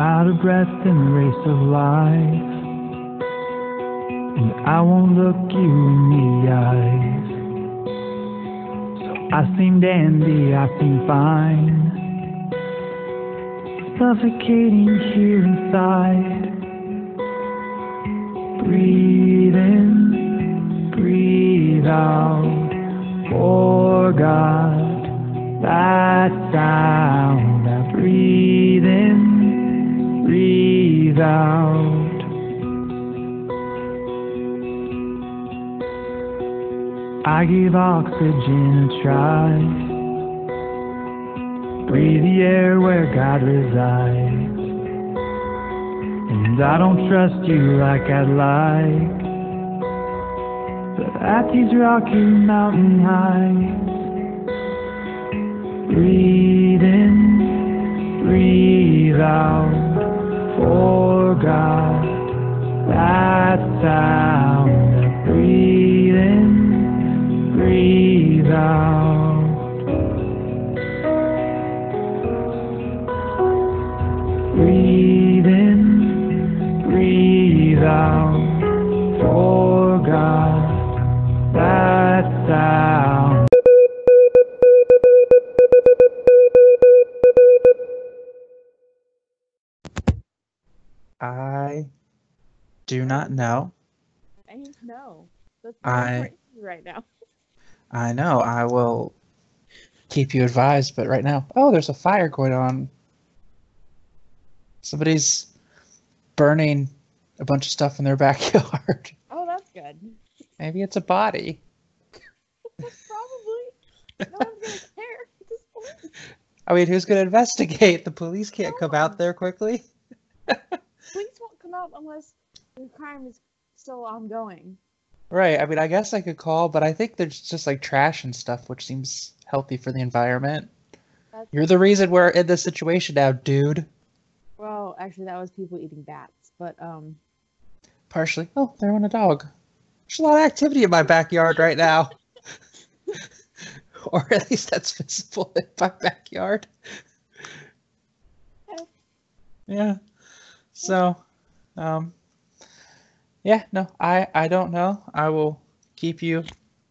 out of breath in the race of life. And I won't look you in the eyes. So I seem dandy, I seem fine. Suffocating here inside. Breathe in, breathe out. For God, that sound. I breathe in, breathe out. I give oxygen a try. Breathe the air where God resides. And I don't trust you like I'd like. But at these rocky mountain heights, breathe in, breathe out for God. That sound of breathe in, breathe out. Breathe in, breathe out for God. That sound. Do not know. I know. That's I- right now. I know. I will keep you advised, but right now, oh, there's a fire going on. Somebody's burning a bunch of stuff in their backyard. Oh, that's good. Maybe it's a body. Probably. No one's gonna care at this point. I mean, who's going to investigate? The police can't come out there quickly. Police won't come out unless the crime is still ongoing. Right. I mean, I guess I could call, but I think there's just like trash and stuff, which seems healthy for the environment. That's, You're the reason we're in this situation now, dude. well, actually, that was people eating bats, but um, Partially. Oh, there went a dog. There's a lot of activity in my backyard right now. or at least that's visible in my backyard. Yeah. Yeah. So, um, yeah, no, I I don't know. I will keep you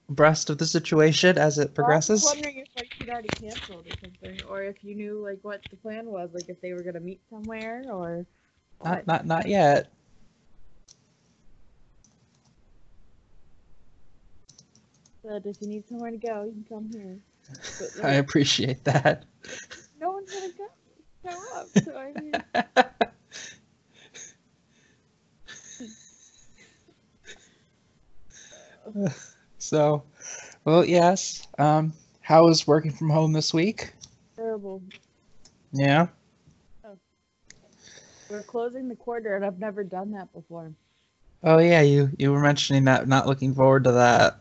abreast of the situation as it progresses. I was wondering if like you'd already canceled or something, or if you knew like what the plan was, like if they were gonna meet somewhere or. Not what. not not yet. But if you need somewhere to go, you can come here. But, I appreciate that. no one's gonna go. Show up. So I mean, so, well, yes. Um, how was working from home this week? terrible. Yeah. We're closing the quarter, and I've never done that before. Oh yeah, you you were mentioning that not looking forward to that.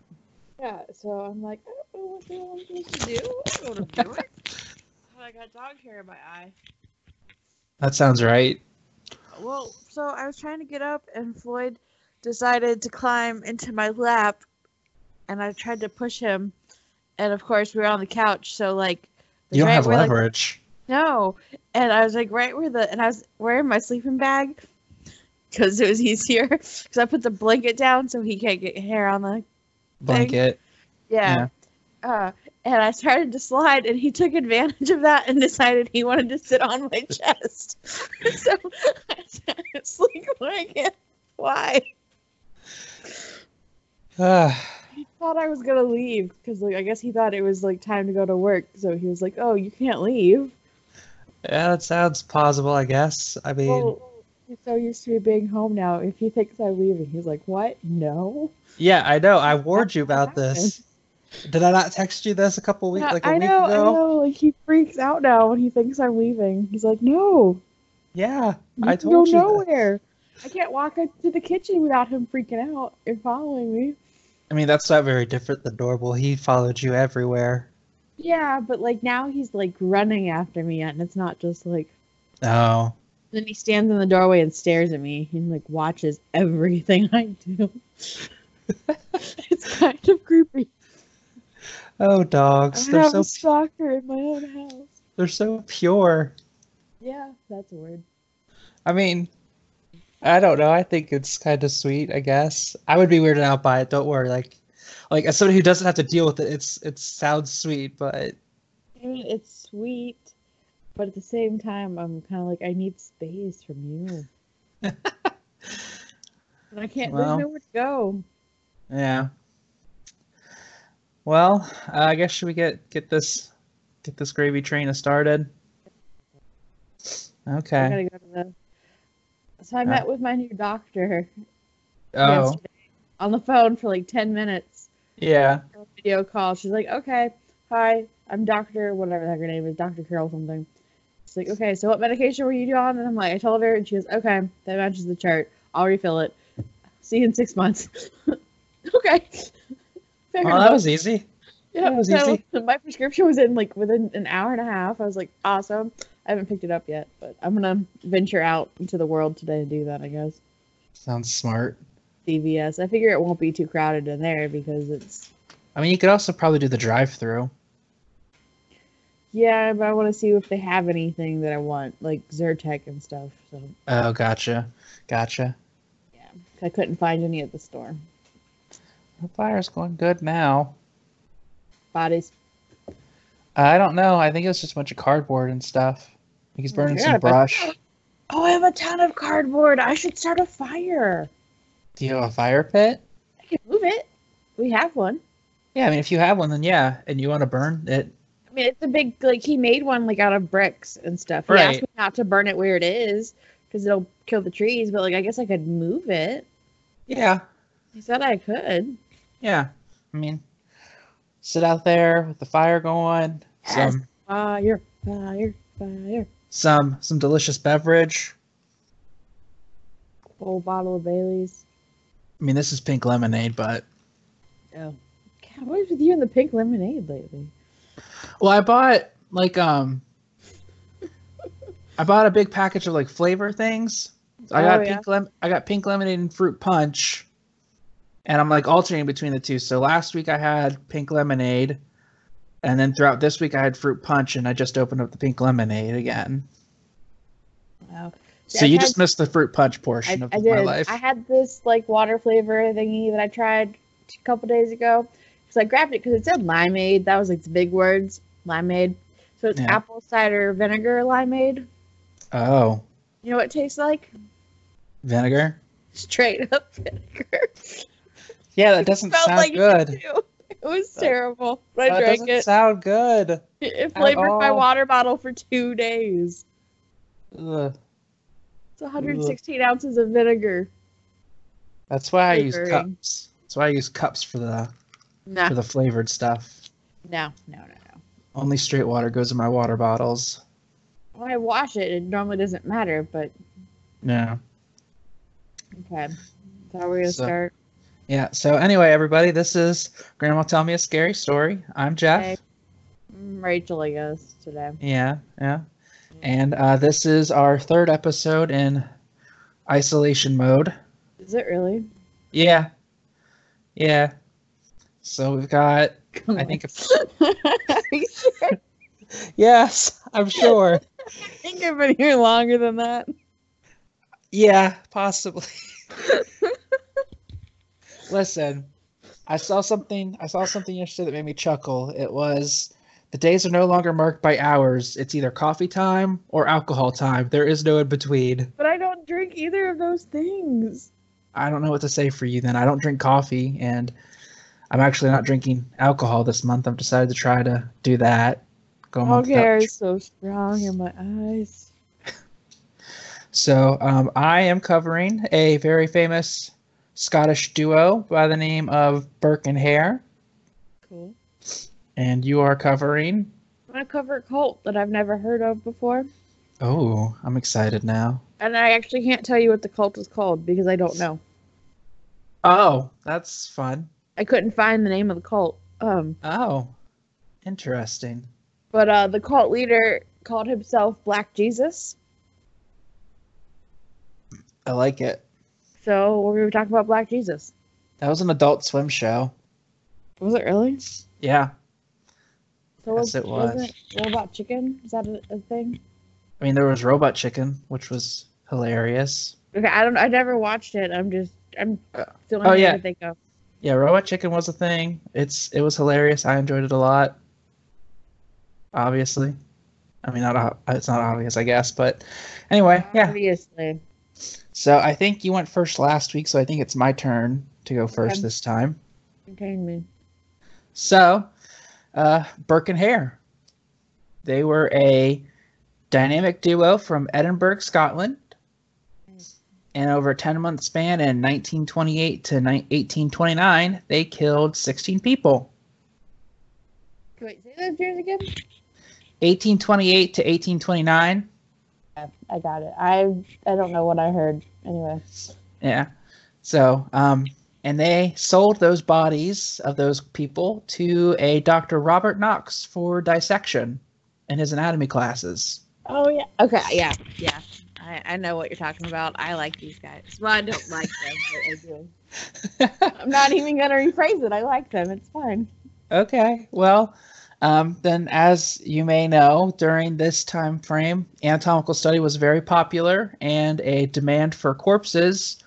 Yeah, so I'm like, I don't know what the hell I'm supposed to do. I don't know what I'm doing. I got dog hair in my eye. That sounds right. Well, so I was trying to get up, and Floyd decided to climb into my lap, and I tried to push him, and of course we were on the couch, so like. You don't right have where, like, leverage. No, and I was like right where the and I was wearing my sleeping bag because it was easier because I put the blanket down so he can't get hair on the Blanket. yeah. Uh, and I started to slide, and he took advantage of that and decided he wanted to sit on my chest. so I it's like, why can't why? Ah. He thought I was gonna leave because like I guess he thought it was like time to go to work, so he was like, "Oh, you can't leave." yeah, that sounds plausible. I guess. I mean, Well, he's so used to me being home now. If he thinks I'm leaving, he's like, "What? No." yeah, I know. I warned you about this. Did I not text you this a couple weeks, Yeah, like a I week know, ago? I know. Like he freaks out now when he thinks I'm leaving. He's like, "No, Yeah, you I can told go you. that. nowhere." I can't walk into the kitchen without him freaking out and following me. I mean, that's not very different than normal. He followed you everywhere. Yeah, but like now he's like running after me, and it's not just like. Oh, Then he stands in the doorway and stares at me and like watches everything I do. it's kind of creepy. oh, I dogs. They're have so a stalker in my own house. they're so pure. Yeah, that's a word. I mean, I don't know. I think it's kind of sweet. I guess I would be weirded out by it. Don't worry. Like, like as somebody who doesn't have to deal with it, it's it sounds sweet, but I mean, it's sweet, but at the same time, I'm kind of like, I need space from you. and I can't. Well. know where to go. yeah. Well, uh, I guess should we get get this get this gravy train started? I Okay. gotta go to the. So I met with my new doctor Oh, yesterday on the phone for like ten minutes. yeah. Video call. She's like, "Okay, hi, I'm Doctor whatever the heck her name is, Doctor Carol something." She's like, "Okay, so what medication were you on?" And I'm like, I told her, and she goes, "Okay, that matches the chart. I'll refill it. See you in six months." okay. Fair Well, that was easy. Yeah, that was so easy. my prescription was in like within an hour and a half. I was like, awesome. I haven't picked it up yet, but I'm gonna venture out into the world today to do that. I guess Sounds smart. CVS. I figure it won't be too crowded in there because it's I mean, you could also probably do the drive-through. yeah. But I want to see if they have anything that I want, like Zyrtec and stuff. So Oh, gotcha, gotcha. yeah, I couldn't find any at the store. The fire's going good now. Bodies. I don't know. I think it was just a bunch of cardboard and stuff. He's burning Yeah, some but- brush. Oh, I have a ton of cardboard. I should start a fire. Do you have a fire pit? I can move it. We have one. Yeah, I mean, if you have one, then yeah, and you want to burn it. I mean, it's a big like he made one like out of bricks and stuff. He Right. asked me not to burn it where it is because it'll kill the trees. But like, I guess I could move it. Yeah, He said I could. yeah. I mean, sit out there with the fire going. Yes. Some Fire, fire, fire. Some some delicious beverage. Whole bottle of Bailey's. I mean, this is pink lemonade, but Oh, God, what is with you and the pink lemonade lately? well, I bought like um, I bought a big package of like flavor things. I got Oh, yeah. pink lem- I got pink lemonade and fruit punch, and I'm like alternating between the two. So last week I had pink lemonade, and then throughout this week I had fruit punch, and I just opened up the pink lemonade again. Wow. So I've you had- just missed the fruit punch I, portion of I my did. life. I had this like water flavor thingy that I tried a couple days ago. So I grabbed it because it said limeade. That was like the big words, limeade. So it's Yeah. apple cider vinegar limeade. oh, You know what it tastes like? vinegar. Straight up vinegar. Yeah, that doesn't sound like good. Too. It was That- terrible. But I That drank doesn't it. sound good. It flavored my water bottle for two days. Ugh. It's 116 ounces of vinegar. That's why I use cups. That's why I use cups for the No, for the flavored stuff. no, no, no, no. Only straight water goes in my water bottles. When I wash it, it normally doesn't matter, but Yeah. okay. So we're gonna So- start. Yeah. So anyway, everybody, this is Grandma Tell Me a Scary Story. I'm Geoff. Mm, Rachel, I guess, today. Yeah, yeah. And uh, this is our third episode in isolation mode. Is it really? Yeah. Yeah. So we've got I think yes, I'm sure. I think I've been here longer than that. Yeah, possibly. Listen, I saw something. I saw something yesterday that made me chuckle. It was the days are no longer marked by hours. It's either coffee time or alcohol time. There is no in between. But I don't drink either of those things. I don't know what to say for you. Then I don't drink coffee, and I'm actually not drinking alcohol this month. I've decided to try to do that. Go month without Okay, so strong in my eyes. So um, I am covering a very famous Scottish duo by the name of Burke and Hare, Cool. and you are covering. I'm gonna cover a cult that I've never heard of before. Oh, I'm excited now. And I actually can't tell you what the cult is called because I don't know. Oh, that's fun. I couldn't find the name of the cult. Um, Oh, interesting. but uh, the cult leader called himself Black Jesus. I like it. So we were gonna about Black Jesus. That was an Adult Swim show. Was it really? Yeah, So Yes, it was. Robot Chicken? Is that a, a thing? I mean there was Robot Chicken, which was hilarious. Okay, I don't. I never watched it. I'm just. I'm Uh, still. oh, yeah. Think of. Yeah, Robot Chicken was a thing. It's it was hilarious. I enjoyed it a lot. Obviously, I mean, not it's not obvious, I guess, but anyway, yeah. Obviously. So I think you went first last week, so I think it's my turn to go first Okay. this time. Contain me. So, uh, Burke and Hare. They were a dynamic duo from Edinburgh, Scotland. And over a 10 month span in 1928 to ni- 1829, they killed 16 people. Wait, say those years again. 1828 to 1829. Yeah, I got it. I I don't know what I heard. Anyway. Yeah. So, um, and they sold those bodies of those people to a Dr. Robert Knox for dissection in his anatomy classes. Oh yeah. Okay. Yeah. Yeah. I, I know what you're talking about. I like these guys. Well, I don't like them, but I do. I'm not even gonna rephrase it. I like them. It's fine. Okay, well, um, then as you may know, during this time frame, anatomical study was very popular, and a demand for corpses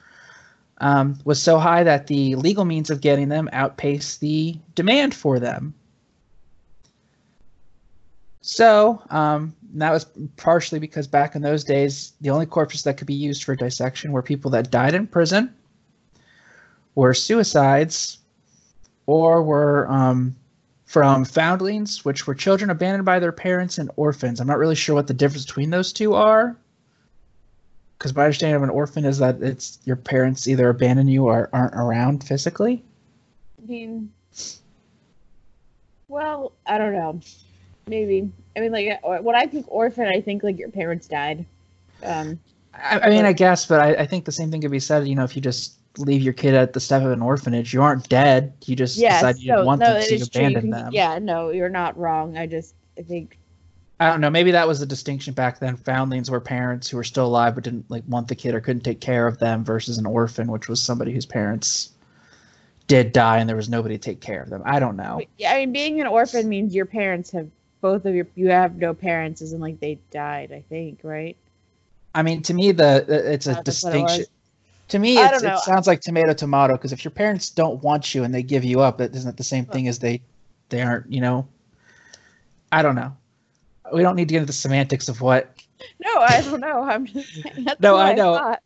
um, was so high that the legal means of getting them outpaced the demand for them. So um, that was partially because back in those days, the only corpses that could be used for dissection were people that died in prison, were suicides, or were um, from foundlings, which were children abandoned by their parents, and orphans. I'm not really sure what the difference between those two are. Because my understanding of an orphan is that it's your parents either abandon you or aren't around physically. I mean, well, I don't know. Maybe. I mean, like uh, when I think orphan, I think like your parents died. Um, I, I mean, I guess, but I, I think the same thing could be said. You know, if you just leave your kid at the step of an orphanage, you aren't dead. You just yeah. decide you didn't want no, them, so you true. Abandon them. Yeah. No, you're not wrong. I just I think I don't know. Maybe that was the distinction back then. Foundlings were parents who were still alive but didn't like want the kid or couldn't take care of them, versus an orphan, which was somebody whose parents did die and there was nobody to take care of them. I don't know. Yeah, I mean, being an orphan means your parents have both of your you have no parents, isn't like they died. I think, right? I mean, to me, the the- it's a Oh, that's it distinction. To me, I know. it sounds like tomato tomato because if your parents don't want you and they give you up, it isn't the same thing as they they aren't. You know, I don't know. We don't need to get into the semantics of what No, I don't know. I'm just No, I know. thought.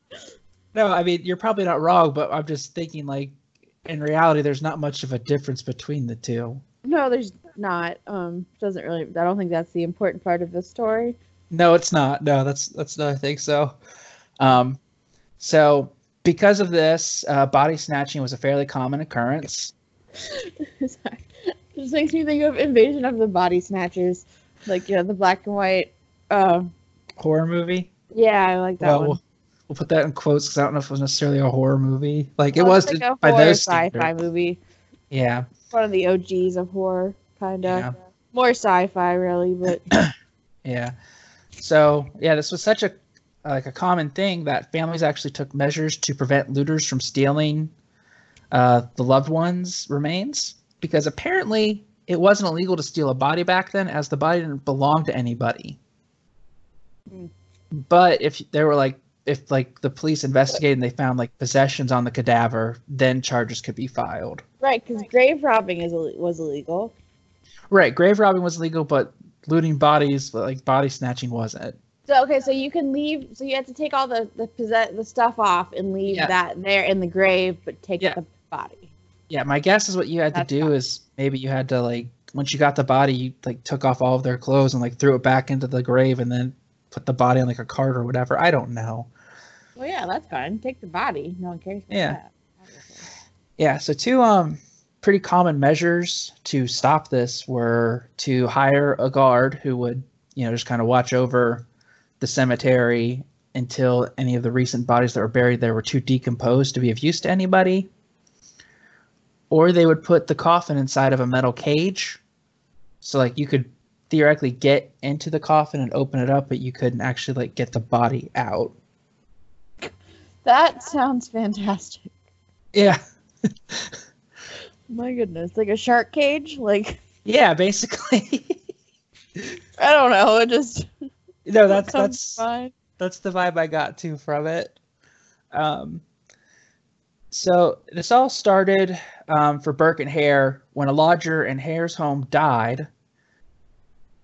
No, I mean you're probably not wrong, but I'm just thinking like in reality there's not much of a difference between the two. No, there's not. Um, doesn't really. I don't think that's the important part of the story. No, it's not. No, that's that's not I think so. Um so because of this, uh, body snatching was a fairly common occurrence. Just makes me think of Invasion of the Body Snatchers, like you know the black and white. Um, Horror movie. yeah, I like that well, one. we'll we'll put that in quotes because I don't know if it was necessarily a horror movie. Like it was like a by horror those sci-fi standards. movie. Yeah, One of the OGs of horror, kind of. yeah, More sci-fi, really, but yeah. So yeah, this was such a like a common thing that families actually took measures to prevent looters from stealing uh, the loved ones' remains because apparently it wasn't illegal to steal a body back then, as the body didn't belong to anybody. Hmm. But if they were like if like the police investigated and they found like possessions on the cadaver, then charges could be filed. right, because grave robbing is was illegal. Right, grave robbing was legal, but looting bodies, like body snatching, wasn't. So okay, so you can leave. So you have to take all the the possess the stuff off and leave Yeah. that there in the grave, but take Yeah. the body. Yeah, my guess is what you had That's to do fine. is maybe you had to like once you got the body, you like took off all of their clothes and like threw it back into the grave and then put the body on like a cart or whatever. I don't know. Well, yeah, that's fine. Take the body. No one cares. About Yeah. that. Yeah, so two um pretty common measures to stop this were to hire a guard who would, you know, just kind of watch over the cemetery until any of the recent bodies that were buried there were too decomposed to be of use to anybody. Or they would put the coffin inside of a metal cage. So like you could theoretically get into the coffin and open it up, but you couldn't actually like get the body out. That sounds fantastic. Yeah. My goodness, like a shark cage. Like Yeah, basically. I don't know. It just no, that's that's. That's the vibe I got too from it. Um, so this all started um, for Burke and Hare when a lodger in Hare's home died,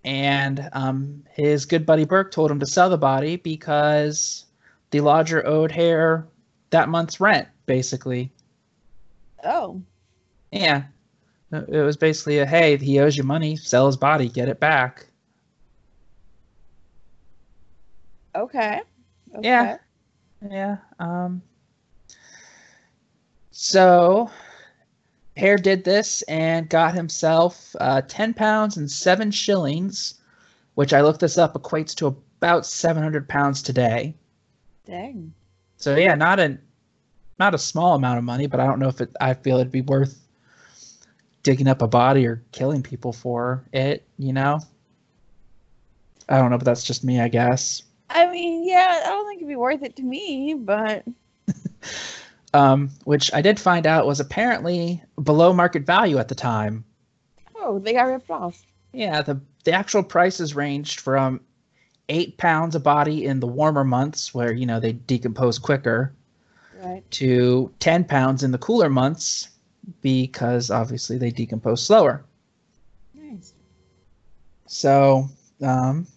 and um, his good buddy Burke told him to sell the body because the lodger owed Hare that month's rent, basically. Oh, Yeah, it was basically a hey, he owes you money, sell his body, get it back. Okay. okay. Yeah. Yeah. Um. So, Hare did this and got himself uh, ten pounds and seven shillings, which I looked this up equates to about seven hundred pounds today. Dang. So yeah, not a not a small amount of money, but I don't know if it. I feel it'd be worth digging up a body or killing people for it. You know. I don't know, but that's just me, I guess. I mean, yeah, I don't think it'd be worth it to me, but um, which I did find out was apparently below market value at the time. oh, they got ripped off. Yeah, the the actual prices ranged from eight pounds a body in the warmer months, where you know they decompose quicker, Right. to ten pounds in the cooler months, because obviously they decompose slower. Nice. So, um,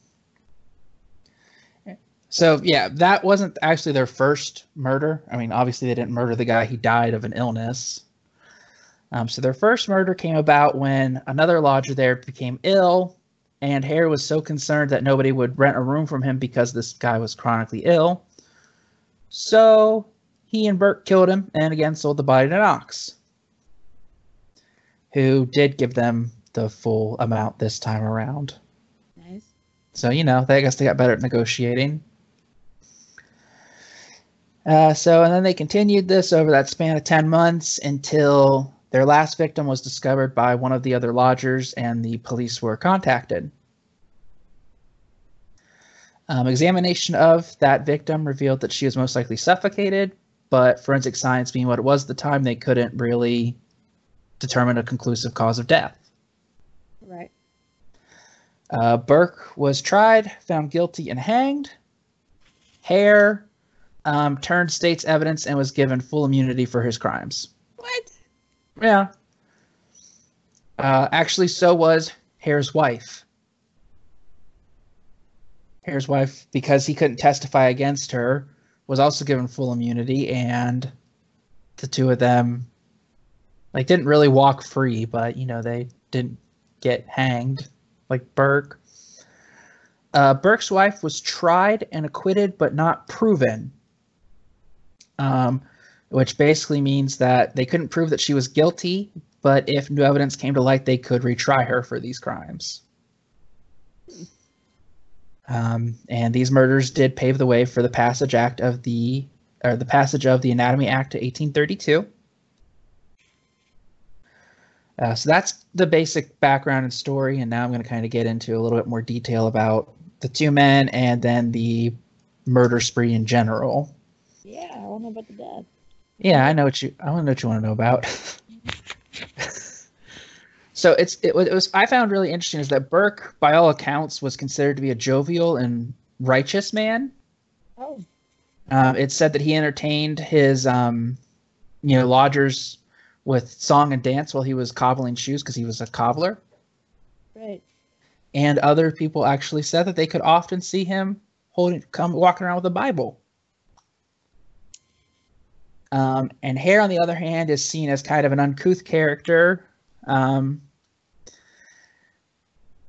so yeah, that wasn't actually their first murder. I mean, obviously they didn't murder the guy; he died of an illness. Um, so their first murder came about when another lodger there became ill, and Hare was so concerned that nobody would rent a room from him because this guy was chronically ill. So he and Burke killed him, and again sold the body to Knox, who did give them the full amount this time around. Nice. So you know, they, I guess they got better at negotiating. Uh, so and then they continued this over that span of ten months until their last victim was discovered by one of the other lodgers, and the police were contacted. Um, examination of that victim revealed that she was most likely suffocated, but forensic science being what it was at the time, they couldn't really determine a conclusive cause of death. Right. Uh, Burke was tried, found guilty, and hanged. Hare um, turned state's evidence and was given full immunity for his crimes. What? Yeah. Uh, actually, so was Hare's wife. Hare's wife, because he couldn't testify against her, was also given full immunity, and the two of them, like, didn't really walk free, but you know they didn't get hanged like Burke. Uh, Burke's wife was tried and acquitted, but not proven. Um, which basically means that they couldn't prove that she was guilty, but if new evidence came to light, they could retry her for these crimes. Um, and these murders did pave the way for the passage act of the or the passage of the Anatomy Act of 1832. Uh, so that's the basic background and story, and now I'm going to kind of get into a little bit more detail about the two men and then the murder spree in general. Yeah, know about the death. Yeah, I know what you. I want to know what you want to know about. so it's it, was- it was I found really interesting is that Burke, by all accounts, was considered to be a jovial and righteous man. Oh, Um, it said that he entertained his um, you know lodgers with song and dance while he was cobbling shoes because he was a cobbler. right. And other people actually said that they could often see him holding, come walking around with a Bible. Um, and Hare, on the other hand, is seen as kind of an uncouth character. Um,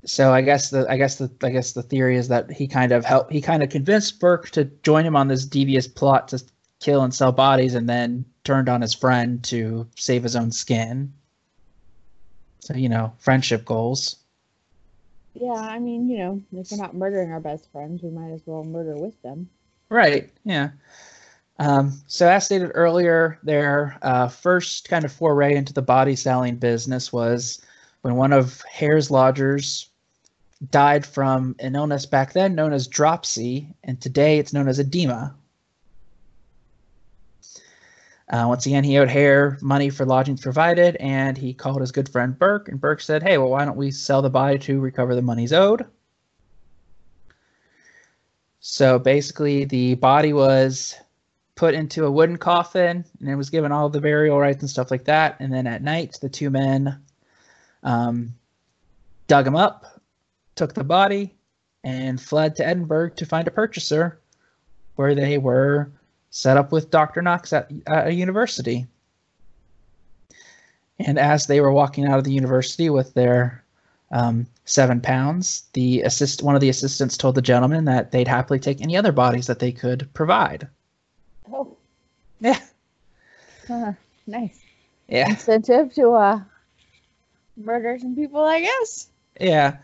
so I guess the I guess the I guess the theory is that he kind of helped he kind of convinced Burke to join him on this devious plot to kill and sell bodies, and then turned on his friend to save his own skin. So you know, friendship goals. Yeah, I mean, you know, if we're not murdering our best friends, we might as well murder with them. Right. Yeah. Um, so as stated earlier, their uh, first kind of foray into the body selling business was when one of Hare's lodgers died from an illness back then known as dropsy, and today it's known as edema. Uh, once again, he owed Hare money for lodgings provided, and he called his good friend Burke, and Burke said, "Hey, well, why don't we sell the body to recover the monies owed?" So basically, the body was put into a wooden coffin and it was given all the burial rites and stuff like that. And then at night, the two men um, dug him up, took the body, and fled to Edinburgh to find a purchaser, where they were set up with Dr. Knox at, at a university. And as they were walking out of the university with their um, seven pounds, the assist one of the assistants told the gentleman that they'd happily take any other bodies that they could provide. Yeah, uh, nice yeah, incentive to uh murder some people, I guess. yeah,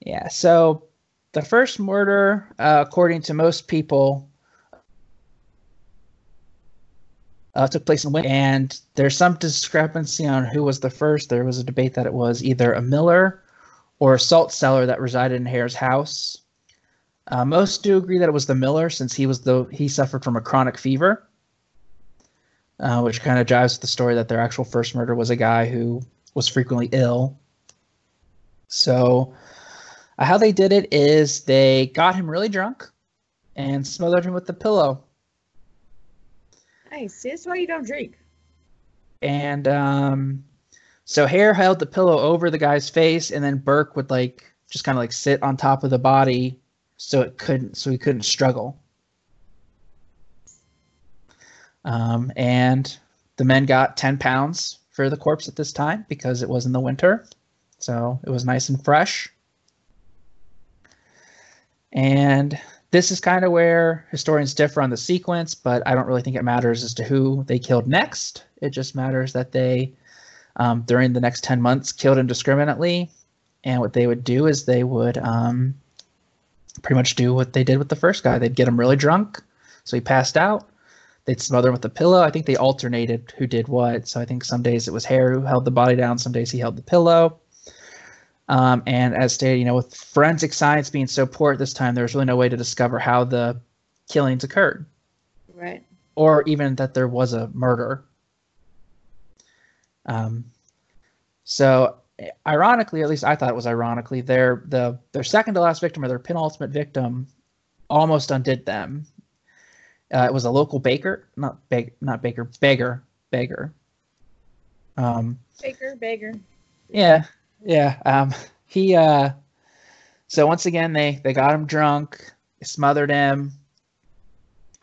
yeah. So the first murder, uh, according to most people, uh, took place in Win, and there's some discrepancy on who was the first. There was a debate that it was either a miller or a salt seller that resided in Hare's house. Uh, most do agree that it was the miller, since he was the he suffered from a chronic fever, uh, which kind of jives with the story that their actual first murder was a guy who was frequently ill. So, uh, how they did it is they got him really drunk and smothered him with the pillow. Nice. See, that's why you don't drink. And um, so Hare held the pillow over the guy's face, and then Burke would like just kind of like sit on top of the body, so it couldn't, so he couldn't struggle. Um, and the men got ten pounds for the corpse at this time because it was in the winter, so it was nice and fresh. And this is kind of where historians differ on the sequence, but I don't really think it matters as to who they killed next. It just matters that they, um, during the next 10 months, killed indiscriminately. And what they would do is they would um, pretty much do what they did with the first guy. They'd get him really drunk, so he passed out. They'd smother him with a pillow. I think they alternated who did what. So I think some days it was Hare who held the body down, some days he held the pillow. Um, and as stated, you know, with forensic science being so poor at this time, there was really no way to discover how the killings occurred, Right. or even that there was a murder. Um, so, ironically, at least I thought it was ironically, their the their second to last victim or their penultimate victim almost undid them. Uh, it was a local baker, not beg, not baker, beggar, beggar. Um, Baker, Baker. yeah, yeah. Um, he uh, so once again they they got him drunk, smothered him.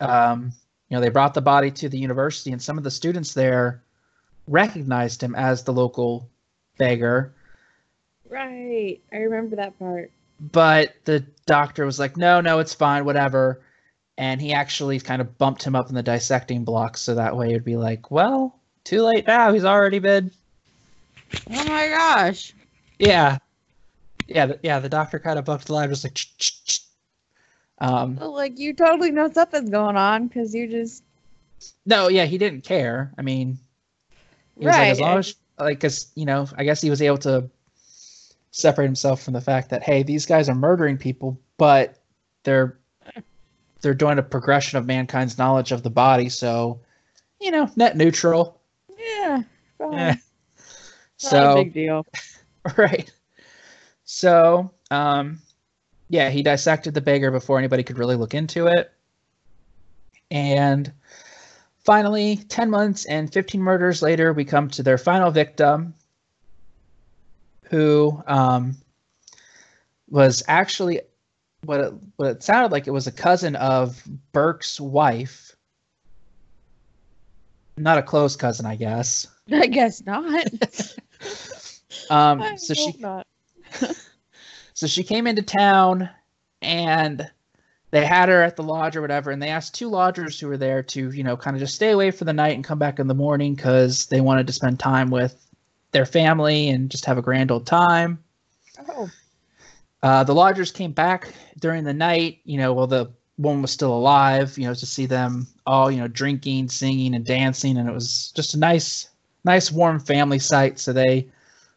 Um, you know, they brought the body to the university, and some of the students there recognized him as the local beggar. Right. I remember that part. But the doctor was like, "No, no, it's fine, whatever." And he actually kind of bumped him up in the dissecting block, so that way it'd be like, "Well, too late now. He's already been Oh my gosh. Yeah, yeah, the, yeah. The doctor kind of bumped the line, just like, "Ch, ch, ch." um, Like you totally know something's going on because you just no, yeah, he didn't care. I mean, he was like, Right, as long as, like, cause you know, I guess he was able to separate himself from the fact that hey, these guys are murdering people, but they're they're doing a progression of mankind's knowledge of the body, so you know, net neutral. yeah. fine. Yeah. Not a So big deal. right. So, um, yeah, he dissected the beggar before anybody could really look into it. And finally, 10 months and 15 murders later, we come to their final victim, who um, was actually what it, what it sounded like it was a cousin of Burke's wife. Not a close cousin, I guess. I guess not. Um, I so she not. So she came into town and they had her at the lodge or whatever, and they asked two lodgers who were there to, you know, kind of just stay away for the night and come back in the morning because they wanted to spend time with their family and just have a grand old time. Oh. Uh, the lodgers came back during the night, you know, while the woman was still alive, you know, to see them all, you know, drinking, singing, and dancing, and it was just a nice, nice, warm family sight. So they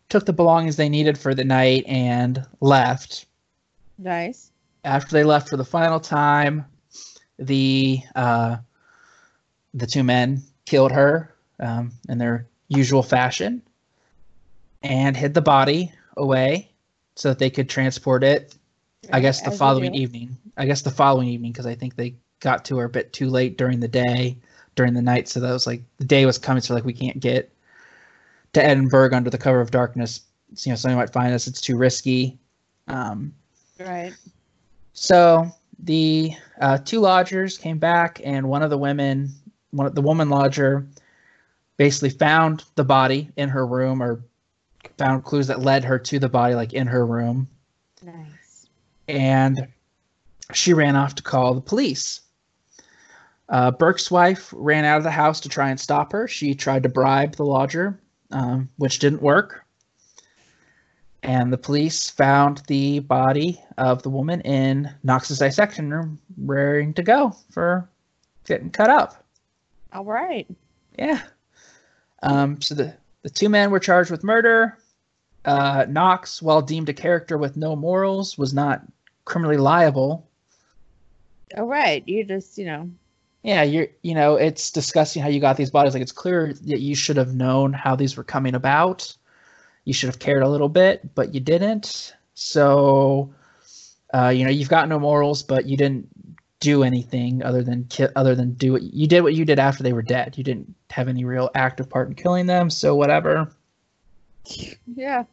took the belongings they needed for the night and left. Nice. After they left for the final time, the uh, the two men killed her um, in their usual fashion and hid the body away so that they could transport it. I guess the As following evening. I guess the following evening because I think they got to her a bit too late during the day, during the night. So that was like the day was coming. So like we can't get to Edinburgh under the cover of darkness. So, you know, somebody might find us. It's too risky. Um, Right. so the uh, two lodgers came back, and one of the women, one of the woman lodger, basically found the body in her room, or found clues that led her to the body, like in her room, Nice. and she ran off to call the police. Uh, Burke's wife ran out of the house to try and stop her. She tried to bribe the lodger, um, which didn't work. And the police found the body of the woman in Knox's dissection room, raring to go for getting cut up. All right. Yeah. Um, so the, the two men were charged with murder. Uh, Knox, while deemed a character with no morals, was not criminally liable. All right. You just, you know, Yeah, you're you know, it's discussing how you got these bodies. Like it's clear that you should have known how these were coming about. You should have cared a little bit, but you didn't. So uh, you know, you've got no morals, but you didn't do anything other than ki- other than do what you did what you did after they were dead. You didn't have any real active part in killing them, so whatever. yeah.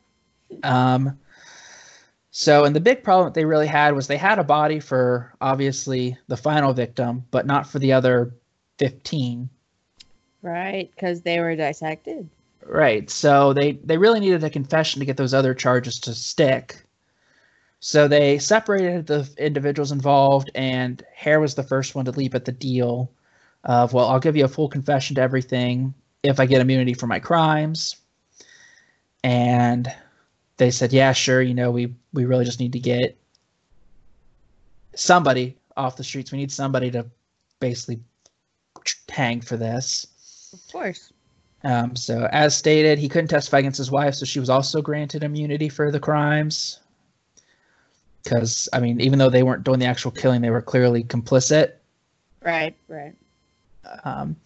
Um, so, and the big problem that they really had was they had a body for obviously the final victim, but not for the other 15. Right. Because they were dissected. Right. So they they really needed a confession to get those other charges to stick. So they separated the individuals involved, and Hare was the first one to leap at the deal of, well, I'll give you a full confession to everything if I get immunity for my crimes. And they said, yeah, sure. You know, we we really just need to get somebody off the streets. We need somebody to basically hang for this. Of course. Um, so, as stated, he couldn't testify against his wife, so she was also granted immunity for the crimes. Because, I mean, even though they weren't doing the actual killing, they were clearly complicit. Right. Right. Um,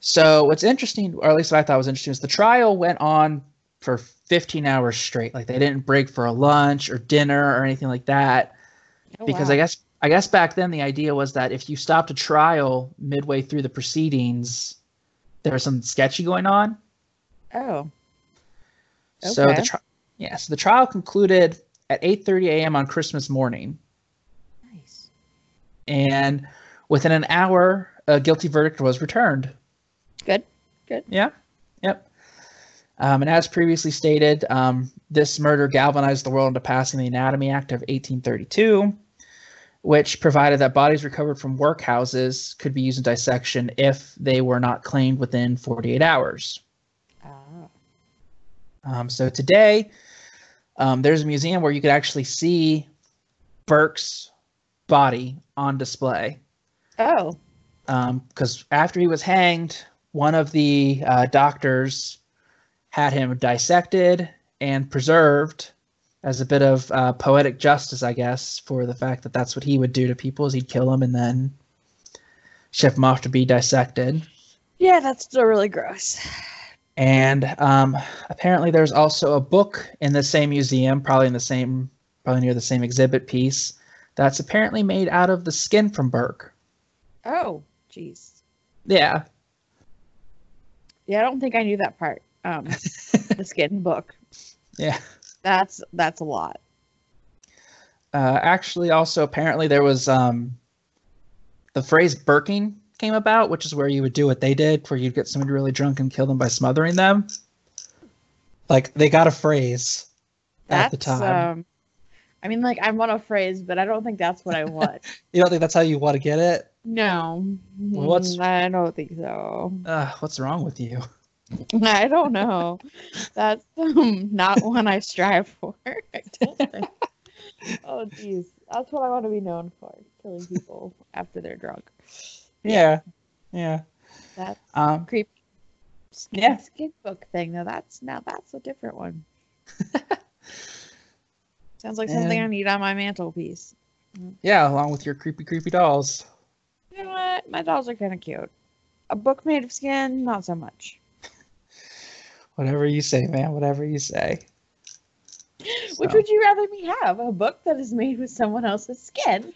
so, what's interesting, or at least what I thought was interesting, is the trial went on for 15 hours straight. Like, they didn't break for a lunch or dinner or anything like that. Oh, because wow. I guess I guess back then the idea was that if you stopped a trial midway through the proceedings, there was something sketchy going on. Oh. Okay. So the tri- yeah, so the trial concluded at 8:30 a.m. on Christmas morning, Nice. and within an hour, a guilty verdict was returned. Good. Good. Yeah. Um, and as previously stated, um, this murder galvanized the world into passing the Anatomy Act of 1832, which provided that bodies recovered from workhouses could be used in dissection if they were not claimed within 48 hours. Ah. Um, so today, um, there's a museum where you could actually see Burke's body on display. Oh. Because after he was hanged, one of the uh, doctors had him dissected and preserved as a bit of uh, poetic justice, I guess, for the fact that that's what he would do to people is he'd kill them and then ship them off to be dissected. Yeah, that's still really gross. And um, apparently, there's also a book in the same museum, probably in the same, probably near the same exhibit piece, that's apparently made out of the skin from Burke. Oh, jeez. Yeah, Yeah, I don't think I knew that part. Um, the skin book. yeah. That's that's a lot. Uh, actually, also apparently there was um, the phrase "burking" came about, which is where you would do what they did, where you'd get somebody really drunk and kill them by smothering them. Like they got a phrase That's at the time. um. I mean, like I want a phrase, but I don't think that's what I want. you don't think that's how you want to get it? no, Well, what's- Mm, I don't think so. Uh, what's wrong with you? I don't know. That's um, not one I strive for. I don't think. oh, jeez. That's what I want to be known for: killing people after they're drunk. Yeah, yeah. That Um, creep. Skin, Yeah. skin book thing. Now that's now that's a different one. Sounds like something I need on my mantelpiece. yeah, along with your creepy, creepy dolls. You know what? My dolls are kind of cute. A book made of skin, not so much. Whatever you say, man. Whatever you say. Which would you rather me have? A book that is made with someone else's skin,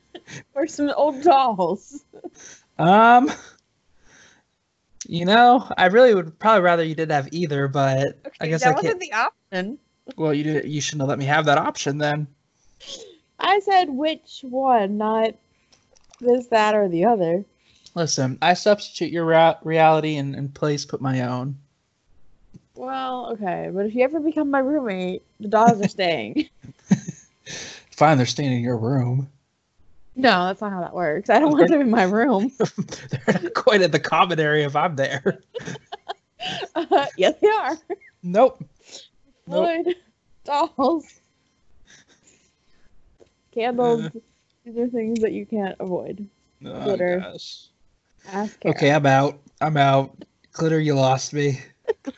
or some old dolls? Um, you know, I really would probably rather you did have either, but I guess that I wasn't can't. the option. Well, you did, you shouldn't have let me have that option then. I said which one, not this, that, or the other. Listen, I substitute your rea- reality and, and place put my own. Well, okay, but if you ever become my roommate, the dolls are staying. Fine, they're staying in your room. no, that's not how that works. I don't want them in my room. they're not quite in the common area if I'm there. Uh, yes, they are. Nope. Nope. Floyd, dolls, candles. Uh. These are things that you can't avoid. Oh, Glitter. gosh. Ask Okay, I'm out. I'm out. Glitter, you lost me.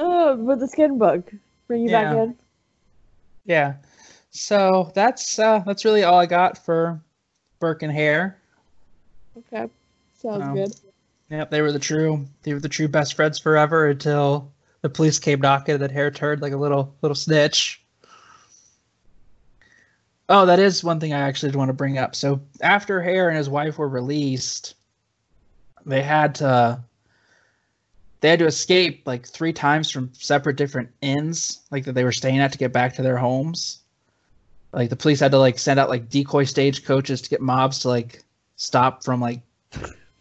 Oh, but the skin bug. Bring you back in. Yeah. So that's uh that's really all I got for Burke and Hare. Okay. Sounds Um, good. Yep, they were the true they were the true best friends forever until the police came knocking that Hare turned like a little little snitch. Oh, that is one thing I actually did want to bring up. So after Hare and his wife were released, they had to they had to escape like three times from separate different inns like that they were staying at to get back to their homes. Like the police had to like send out like decoy stagecoaches to get mobs to like stop from like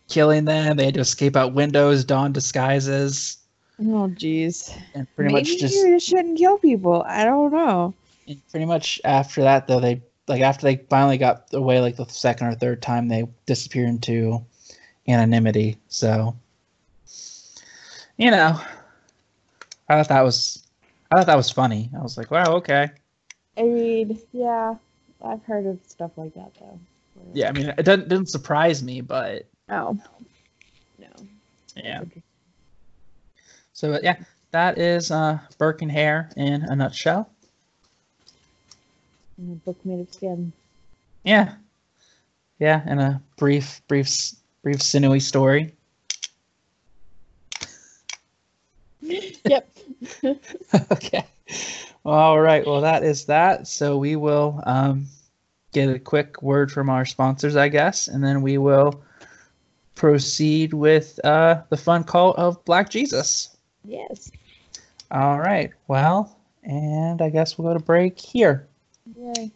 killing them. They had to escape out windows, don disguises, Oh, jeez. and pretty Maybe much just you just shouldn't kill people. I don't know. and pretty much after that though they like after they finally got away like the second or third time they disappeared into anonymity. So you know, I thought that was I thought that was funny. I was like, wow, okay. I mean, yeah, I've heard of stuff like that though. Yeah, I mean it doesn't didn't surprise me, but Oh. No. yeah. So but yeah, that is uh Burke and Hare in a nutshell. And a book made of skin. Yeah. Yeah, and a brief, brief, brief sinewy story. Yep. okay. All right. Well, that is that. So we will um, get a quick word from our sponsors, I guess, and then we will proceed with uh, the fun call of Black Jesus. yes. All right. Well, and I guess we'll go to break here. Yay.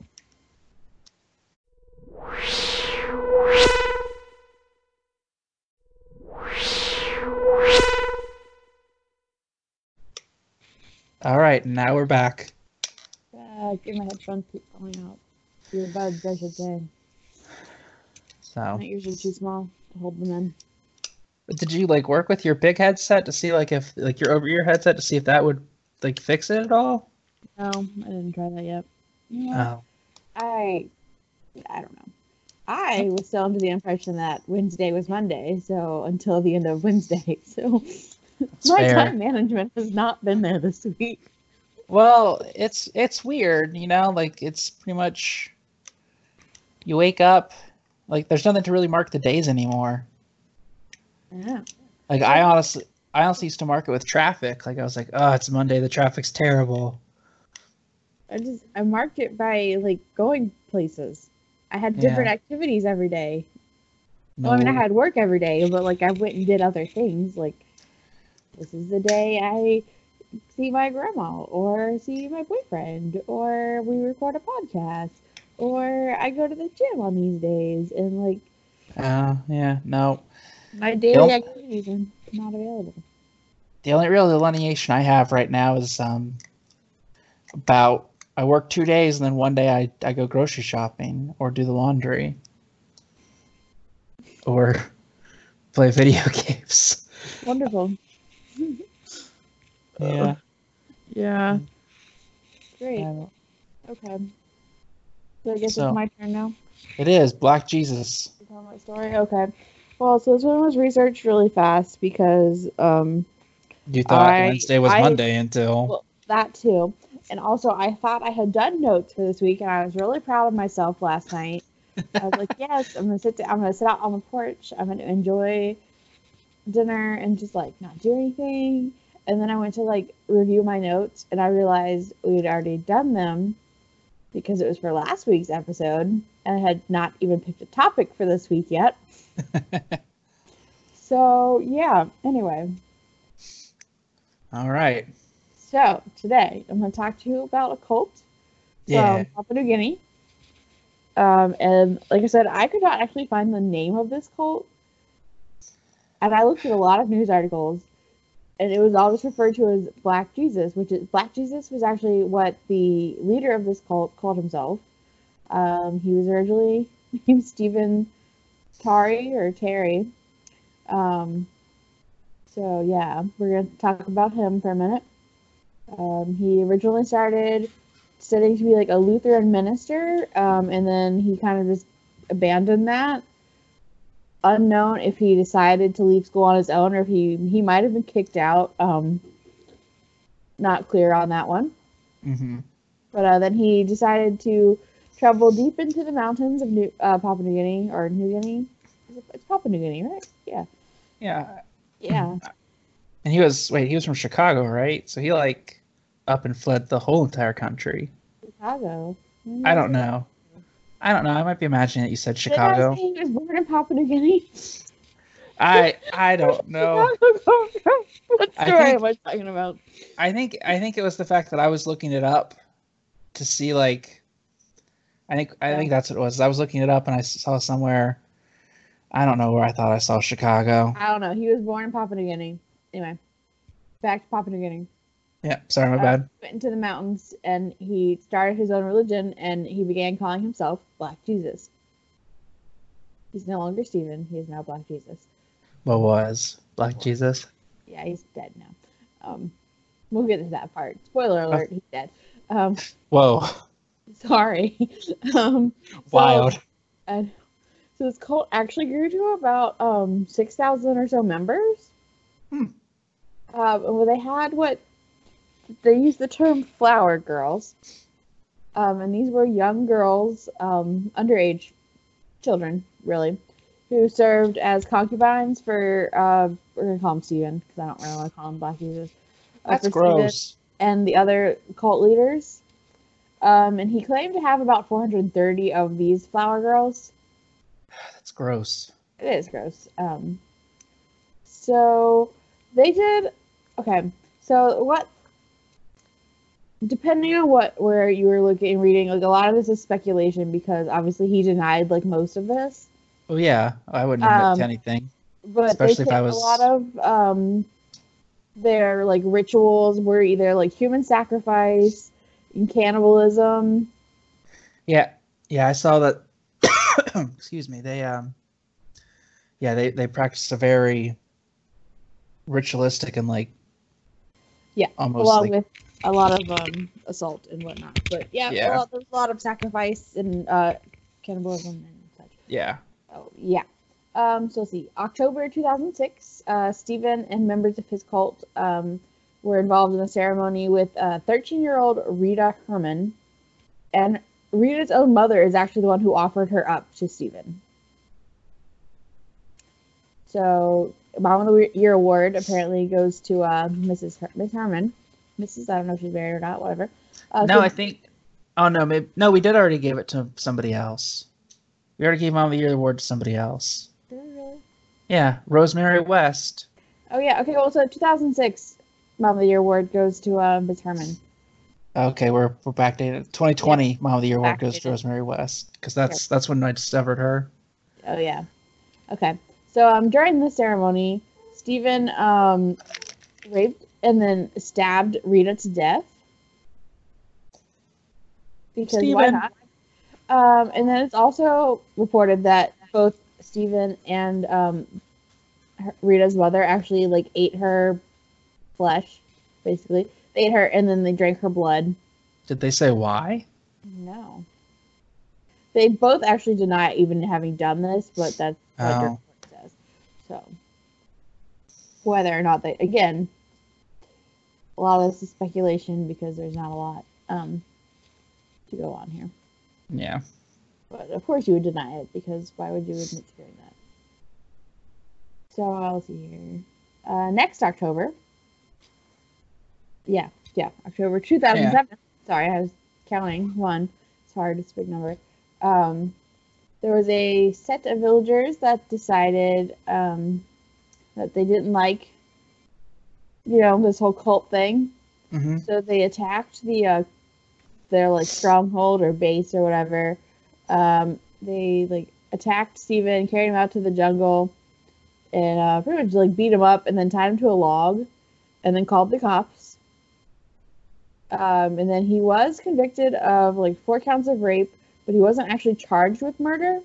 All right. Now we're back. Uh, get my headphones keep falling out. Your buds, I should say. So, My ears are too small to hold them in. But did you like work with your big headset to see like if like your over ear headset to see if that would like fix it at all? No, I didn't try that yet. Know, Oh. I, I don't know. I was still under the impression that Wednesday was Monday, so until the end of Wednesday. So my fair. time management has not been there this week. Well, it's it's weird, you know, like it's pretty much you wake up like there's nothing to really mark the days anymore. Yeah. Like I honestly I honestly used to mark it with traffic. Like I was like, "Oh, it's Monday, the traffic's terrible." I just I marked it by like going places. I had Yeah. different activities every day. Well, I mean, I had work every day, but like I went and did other things. Like this is the day I see my grandma, or see my boyfriend, or we record a podcast, or I go to the gym on these days, and like Oh, yeah, no. my daily activities are not available. The only real delineation I have right now is um about I work two days and then one day I, I go grocery shopping or do the laundry. Or play video games. Wonderful. Yeah. Yeah. Great. Okay. So I guess So- it's my turn now. It is Black Jesus. tell my story. Okay. Well, so this one was researched really fast because um You thought I- Wednesday was I- Monday until well that too, and also I thought I had done notes for this week, and I was really proud of myself last night. I was like, yes, I'm gonna sit. Down, I'm gonna sit out on the porch. I'm gonna enjoy dinner and just like not do anything. and then I went to like review my notes, and I realized we had already done them because it was for last week's episode, and I had not even picked a topic for this week yet. so yeah. Anyway, All right. so today I'm going to talk to you about a cult Yeah. from Papua New Guinea. Um, and like I said, I could not actually find the name of this cult. And I looked at a lot of news articles, and it was always referred to as Black Jesus, which is Black Jesus was actually what the leader of this cult called himself. Um, he was originally named Stephen Tari or Terry. Um, so yeah, we're gonna talk about him for a minute. Um, he originally started studying to be like a Lutheran minister, um, and then he kind of just abandoned that. Unknown if he decided to leave school on his own or if he he might have been kicked out. Um, not clear on that one. hmm But uh, then he decided to travel deep into the mountains of New uh, Papua New Guinea or New Guinea. It's Papua New Guinea, right? Yeah, Yeah. yeah. And he was wait, he was from Chicago, right? So he like up and fled the whole entire country. Chicago. I don't know. I don't know. I might be imagining that you said Did I Chicago. he was born in Papua New Guinea? I I don't know. What I story think- am I talking about? I think I think it was the fact that I was looking it up to see like I think I think that's what it was. I was looking it up and I saw somewhere I don't know where I thought I saw Chicago. I don't know. He was born in Papua New Guinea. Anyway, back to Papua New Guinea. Yeah, sorry, my Uh, bad. Went into the mountains and he started his own religion and he began calling himself Black Jesus. He's no longer Stephen. He is now Black Jesus. What was Black Jesus? Yeah, he's dead now. Um, we'll get to that part. Spoiler alert: he's dead. Um, Whoa, sorry. um, so- wild. And so this cult actually grew to about um, 6,000 or so members. Hmm. Um, well, they had what they used the term flower girls. Um, and these were young girls, um, underage children, really, who served as concubines for, uh, we're going to call him Stephen, because I don't really want to call him Black Jesus. uh, That's gross. and the other cult leaders. Um, and he claimed to have about 430 of these flower girls. That's gross. It is gross. Um, so they did. Okay, so what? Depending on what where you were looking reading, like a lot of this is speculation because obviously he denied like most of this. Oh yeah, I wouldn't admit Um, to anything. But Especially they if I was- a lot of um, their like rituals were either like human sacrifice and cannibalism. Yeah, yeah, I saw that. excuse me. They um, yeah, they they practiced a very ritualistic and like Yeah, almost along like with a lot of um, assault and whatnot. But yeah, Yeah. Lot, there's a lot of sacrifice and uh, cannibalism and such. yeah. Oh yeah. Um, so let's see. October 2006, uh, Stephen and members of his cult um, were involved in a ceremony with uh, 13-year-old Rita Herman, and Rita's own mother is actually the one who offered her up to Stephen. So, Mom of the Year award apparently goes to uh, Mrs. Her- Miss Herman. Mrs. I don't know if she's married or not. Whatever. Uh, no, I think. Oh no, maybe no. We did already give it to somebody else. We already gave Mom of the Year award to somebody else. Did I really? Yeah, Rosemary West. Oh yeah. Okay. Well, so 2006 Mom of the Year award goes to uh, Miss Herman. Okay, we're we're backdated. 2020 Mom of the Year award goes to Rosemary West because that's that's when I discovered her. Oh yeah. Okay. So um during the ceremony, Stephen um raped and then stabbed Rita to death. Because why Stephen. not? Um and then it's also reported that both Stephen and um her, Rita's mother actually like ate her flesh, basically. They ate her and then they drank her blood. Did they say why? No. They both actually deny even having done this, but that's what their Oh. report says. So, whether or not they, again, a lot of this is speculation because there's not a lot um, to go on here. Yeah. But of course, you would deny it because why would you admit to doing that? So, I'll see here. Uh, next October, yeah, yeah, October 2007. Sorry, I was counting one. It's hard, it's a big number. Um, there was a set of villagers that decided um, that they didn't like, you know, this whole cult thing. hmm So they attacked the uh, their like stronghold or base or whatever. Um, they like attacked Stephen, carried him out to the jungle, and uh, pretty much like beat him up, and then tied him to a log, and then called the cops. Um, and then he was convicted of like four counts of rape, but he wasn't actually charged with murder.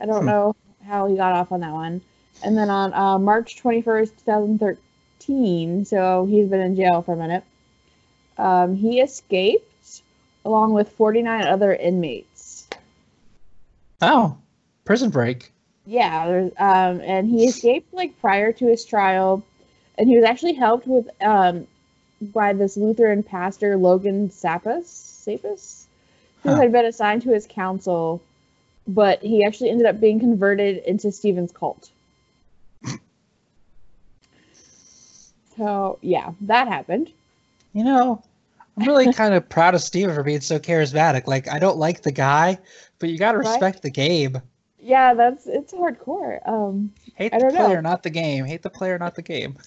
I don't Hmm. know how he got off on that one. And then on uh, March 21st, 2013, so he's been in jail for a minute, um, he escaped along with 49 other inmates. Oh, prison break. Yeah, there's, um, and he escaped like prior to his trial, and he was actually helped with um, by this Lutheran pastor Logan Sappas, Sappas, who Huh. had been assigned to his council, but he actually ended up being converted into Stephen's cult. So yeah, that happened. You know, I'm really kind of proud of Stephen for being so charismatic. Like, I don't like the guy, but you got to Right? respect the game. Yeah, that's it's hardcore. Um, Hate I the don't know. player, not the game. Hate the player, not the game.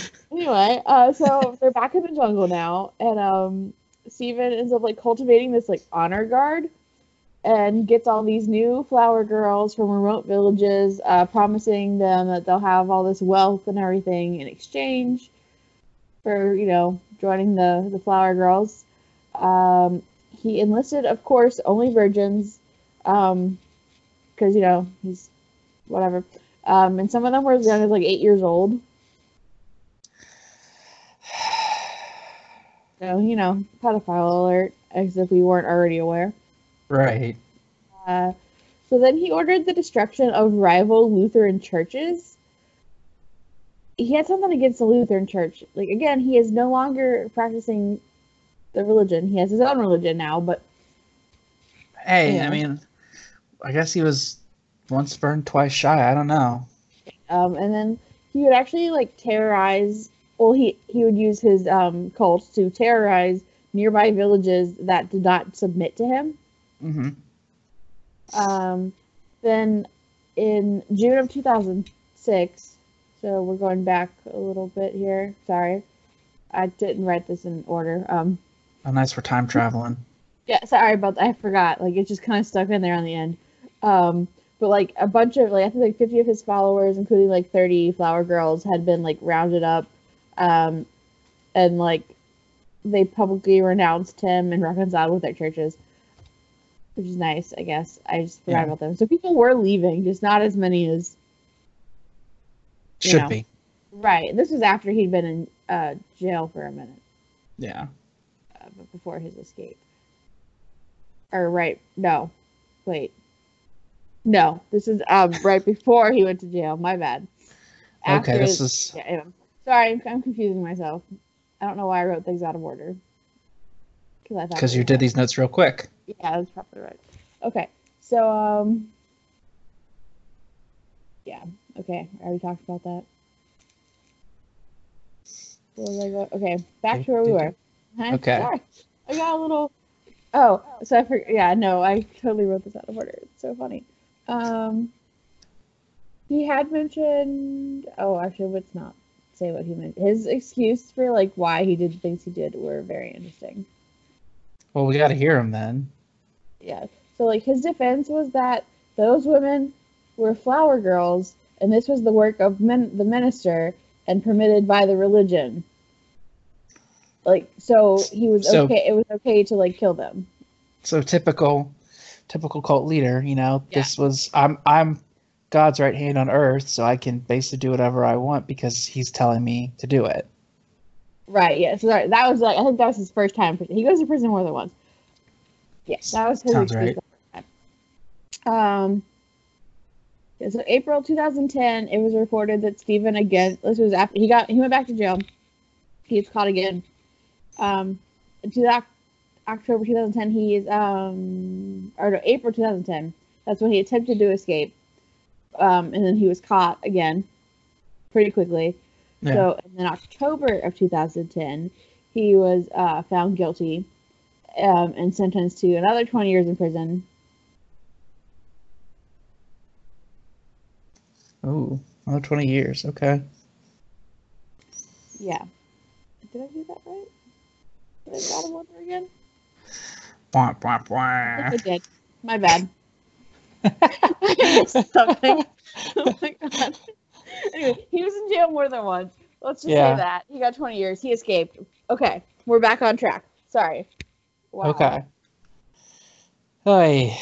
anyway, uh, so they're back in the jungle now, and um, Stephen ends up like cultivating this like honor guard, and gets all these new flower girls from remote villages, uh, promising them that they'll have all this wealth and everything in exchange for you know joining the the flower girls. Um, he enlisted, of course, only virgins, um, because you know he's whatever. Um, and some of them were as young as like eight years old. So, you know, pedophile alert, as if we weren't already aware. Right. Uh, so then he ordered the destruction of rival Lutheran churches. He had something against the Lutheran church. Like, again, he is no longer practicing the religion. He has his own religion now, but Hey, Yeah. I mean, I guess he was once burned, twice shy. I don't know. um, and then he would actually like terrorize. Well, he he would use his um, cult to terrorize nearby villages that did not submit to him. Hmm Um, then in June of 2006, so we're going back a little bit here. Sorry, I didn't write this in order. Um, Oh, nice for time traveling. yeah, sorry about that. I forgot. Like it just kind of stuck in there on the end. Um, but like a bunch of like I think like 50 of his followers, including like 30 flower girls, had been like rounded up, um, and like they publicly renounced him and reconciled with their churches, which is nice. I guess I just forgot Yeah. about them. So people were leaving, just not as many as Should know. be. right. This was after he'd been in uh, jail for a minute. Yeah. uh, but before his escape. Or right, no, wait, no, this is um right before he went to jail. My bad. Okay, this his- is yeah, yeah. Sorry, I'm, I'm confusing myself. I don't know why I wrote things out of order. Because I thought because you did these notes real quick. Yeah, that's probably right. Okay, so um, yeah, okay, I already talked about that. Where was I go? Okay, back to where we were. Huh? Okay. Sorry. I got a little. Oh, so I forgot. Yeah, no, I totally wrote this out of order. It's so funny. Um, he had mentioned. Oh, actually, let's not say what he meant. His excuse for like why he did the things he did were very interesting. Well, we got to hear him then. Yeah. So like his defense was that those women were flower girls, and this was the work of men- the minister and permitted by the religion. Like so, he was So- okay. It was okay to like kill them. So typical, typical cult leader. You know, this was I'm I'm God's right hand on earth, so I can basically do whatever I want because He's telling me to do it. Right. Yeah. So that, that was like I think that was his first time. He goes to prison more than once. Yeah, that was his Sounds excuse the first time. Um. yeah, so April 2010, it was reported that Stephen again. This was after he got he went back to jail. He gets caught again. Um, to that October 2010, he is um or no, April 2010. That's when he attempted to escape. Um, and then he was caught again, pretty quickly. Yeah. So, and then October of 2010, he was uh, found guilty um, and sentenced to another 20 years in prison. Oh, another 20 years. Okay. Yeah. Did I do that right? Did I him over again? Bwah, bwah, I I did. My bad. Something. oh my god. Anyway, he was in jail more than once. Let's just Yeah. say that. He got 20 years. He escaped. Okay, we're back on track. Sorry. Wow. Okay. Hey.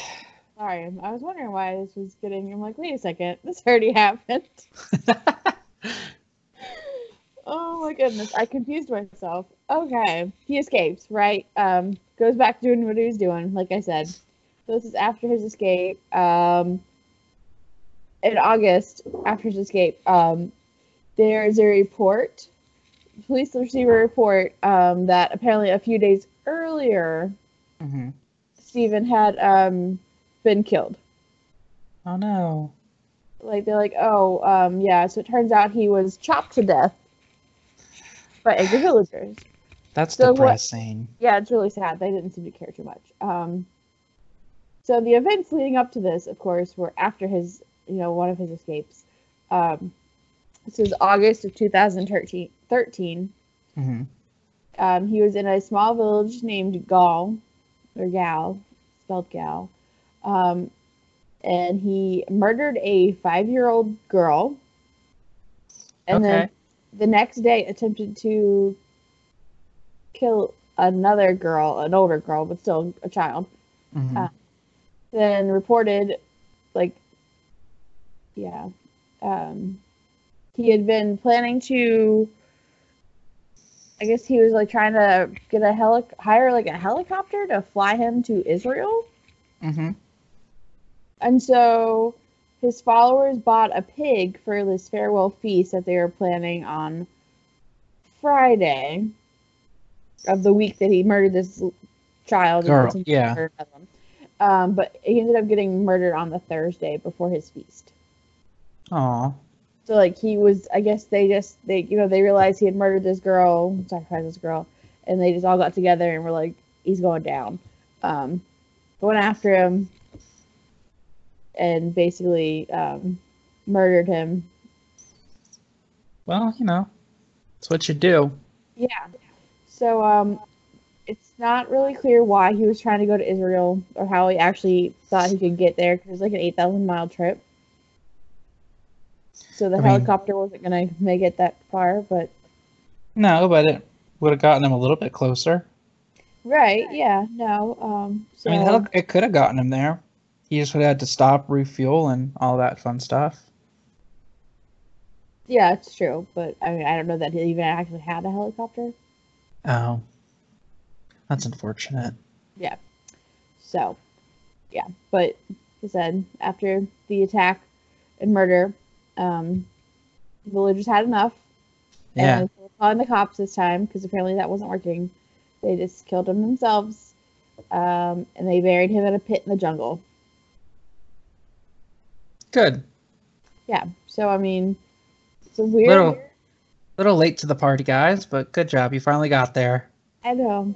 Sorry. I was wondering why this was getting. I'm like, wait a second. This already happened. Oh my goodness. I confused myself. Okay. He escapes, right? Um, goes back doing what he was doing, like I said. So this is after his escape. Um, in August, after his escape, um, there is a report. Police receive a report um, that apparently a few days earlier, hmm Stephen had um, been killed. Oh no. Like they're like, oh, um, yeah. So it turns out he was chopped to death by angry villagers. That's So what- depressing. Yeah, it's really sad. They didn't seem to care too much. Um, so the events leading up to this, of course, were after his, you know, one of his escapes. Um, this was August of 2013. 13. hmm Um, he was in a small village named Gal, or Gal, spelled Gal, um, and he murdered a five-year-old girl, and then the next day attempted to kill another girl, an older girl, but still a child. hmm Uh, Then reported, like, yeah, um, he had been planning to. I guess he was like trying to get a heli- hire like a helicopter to fly him to Israel. Mm-hmm. And so his followers bought a pig for this farewell feast that they were planning on Friday of the week that he murdered this child. Girl, yeah. murder on them. Um, but he ended up getting murdered on the Thursday before his feast. Aw. So like he was, I guess they just they you know they realized he had murdered this girl, sacrificed this girl, and they just all got together and were like, he's going down. Um, went after him and basically um, murdered him. Well, you know, it's what you do. Yeah. So um, it's not really clear why he was trying to go to Israel or how he actually thought he could get there because it's like an eight thousand mile trip. So the I mean- helicopter wasn't gonna make it that far, but No, but it would have gotten him a little bit closer. right, yeah, no. Um, so I mean, hell, it could have gotten him there. He just would have had to stop, refuel, and all that fun stuff. yeah, it's true, but I mean, I don't know that he even actually had a helicopter. Oh, that's unfortunate. Yeah. So, yeah, but I said, after the attack and murder, um, villagers had enough. Yeah. And calling the cops this time because apparently that wasn't working. They just killed him themselves, um, and they buried him in a pit in the jungle. Good. Yeah. So I mean, it's a weird. Little- little late to the party, guys, but good job. You finally got there. I know.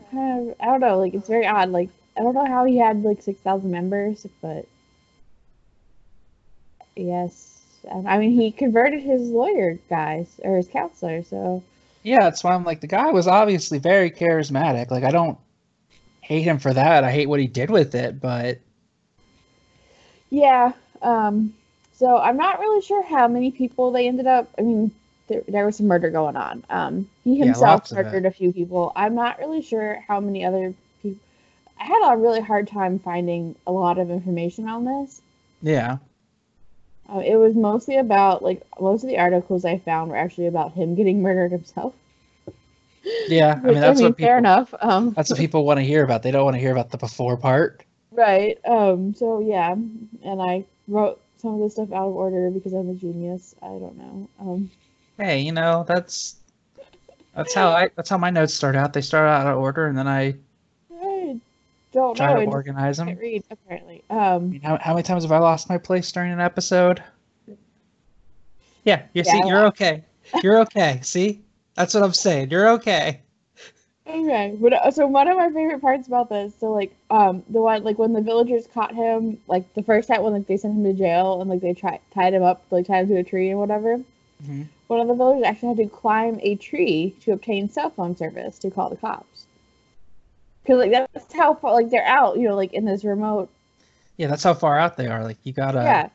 I don't know. Like it's very odd. Like I don't know how he had like six thousand members, but yes. I mean, he converted his lawyer guys or his counselor. So Yeah, that's why I'm like, the guy was obviously very charismatic. Like, I don't hate him for that. I hate what he did with it, but yeah. Um. So I'm not really sure how many people they ended up. I mean, there, there was some murder going on. Um. He himself it. murdered a few people. I'm not really sure how many other people. I had a really hard time finding a lot of information on this. yeah. Uh, it was mostly about like most of the articles I found were actually about him getting murdered himself. Yeah. I mean, that's what fair enough. Um, that's what people want to hear about. They don't want to hear about the before part. right. Um, so yeah, and I wrote some of this stuff out of order because I'm a genius. I don't know. Um, Hey, you know, that's that's how I that's how my notes start out. They start out of order and then I I don't try know. to organize them. read apparently. I Um, mean, how, how many times have I lost my place during an episode? Yeah, you see, Yeah. you're okay. You're okay. See, that's what I'm saying. You're okay. Okay, but uh, so one of my favorite parts about this, so like, um, the one like when the villagers caught him, like the first time when like they sent him to jail and like they tried tied him up, like tied him to a tree and whatever. Mhm. One of the villagers actually had to climb a tree to obtain cell phone service to call the cops. Cause like that's how far like they're out, you know, like in this remote. Yeah, that's how far out they are. Like you gotta. yeah.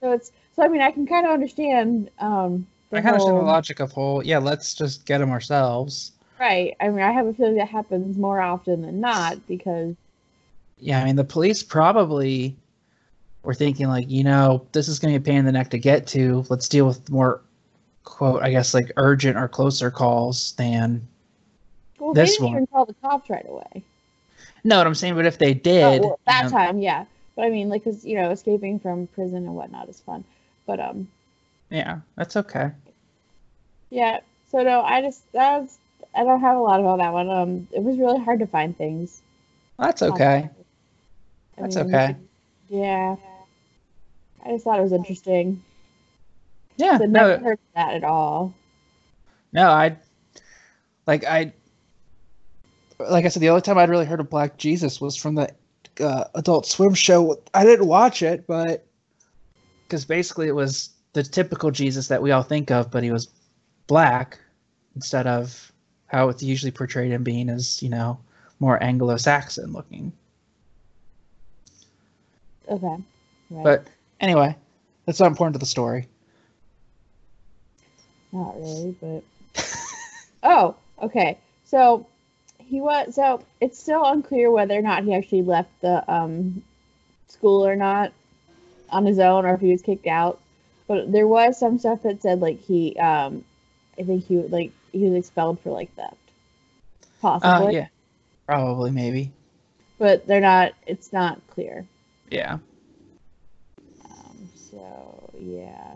So it's so I mean I can kind of understand. Um, the I kind of understand the logic of whole. Yeah, let's just get them ourselves. Right. I mean I have a feeling that happens more often than not because Yeah, I mean the police probably were thinking like, you know, this is going to be a pain in the neck to get to. Let's deal with more, quote, I guess like urgent or closer calls than. Well This they didn't one. even call the cops right away. No, what I'm saying, but if they Oh, did, well, that you know, time, yeah. But I mean, like, cause you know, escaping from prison and whatnot is fun. But um, yeah, that's okay. yeah. So no, I just that's I don't have a lot about that one. Um, it was really hard to find things. That's okay. I That's mean, okay. Yeah. I just thought it was interesting. Yeah, never no, heard of that at all. no, I like I like I said, the only time I'd really heard of Black Jesus was from the uh, Adult Swim show. I didn't watch it, but because basically it was the typical Jesus that we all think of, but he was black instead of how it's usually portrayed him being as you know more Anglo-Saxon looking. Okay. Right. But anyway, that's not important to the story. Not really, but oh, okay. So he was. So it's still unclear whether or not he actually left the um school or not on his own, or if he was kicked out. But there was some stuff that said like he, um, I think he like he was expelled for like theft, Uh, possibly. yeah, probably, maybe. But they're not. It's not clear. Yeah. Um, so yeah.